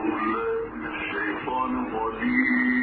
بالله من الشيطان الرجيم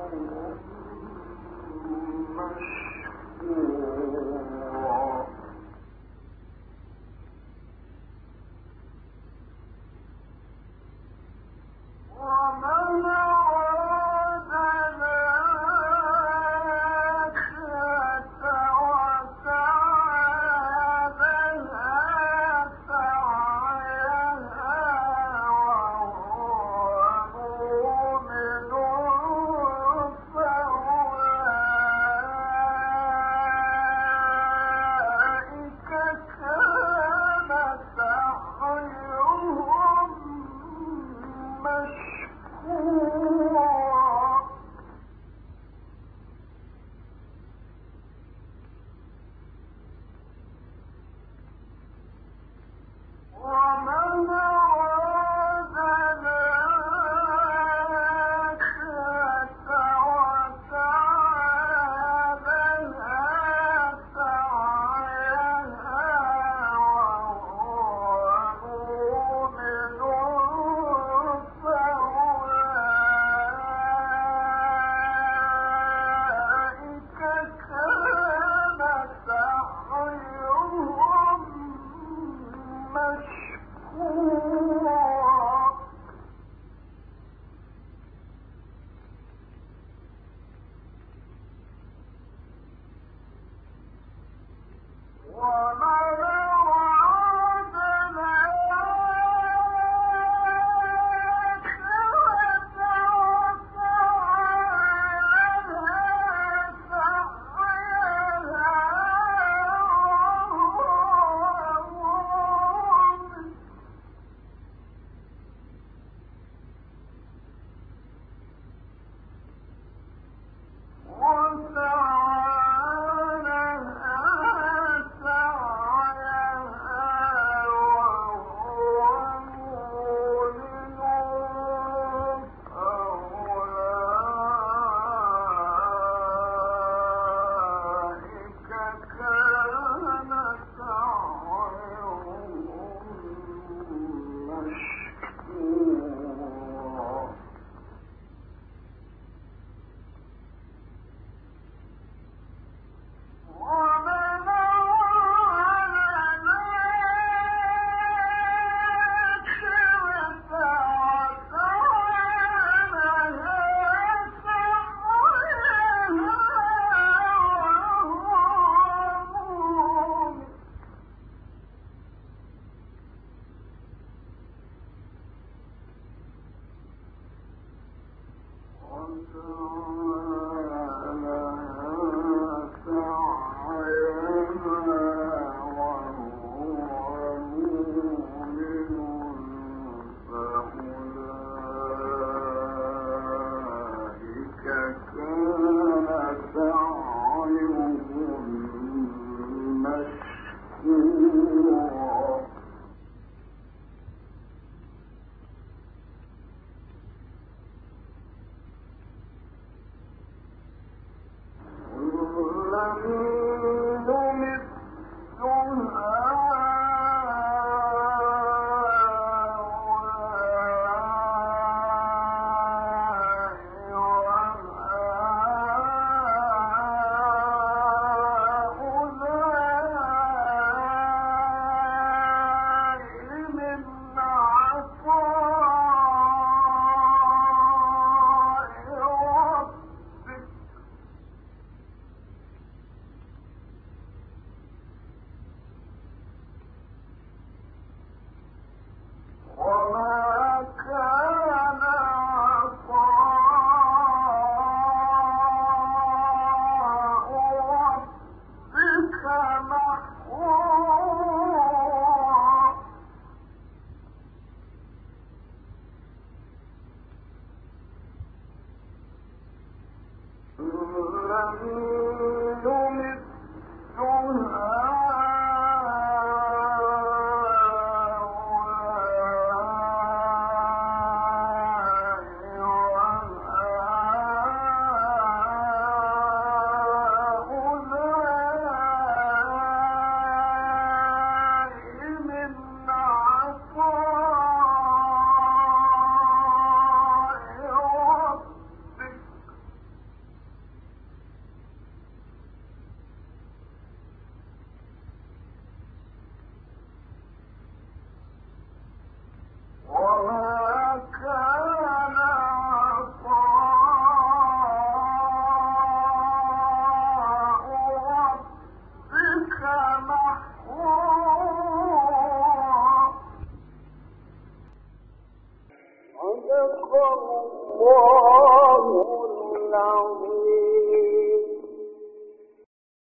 مشكورا 我来了。Amen.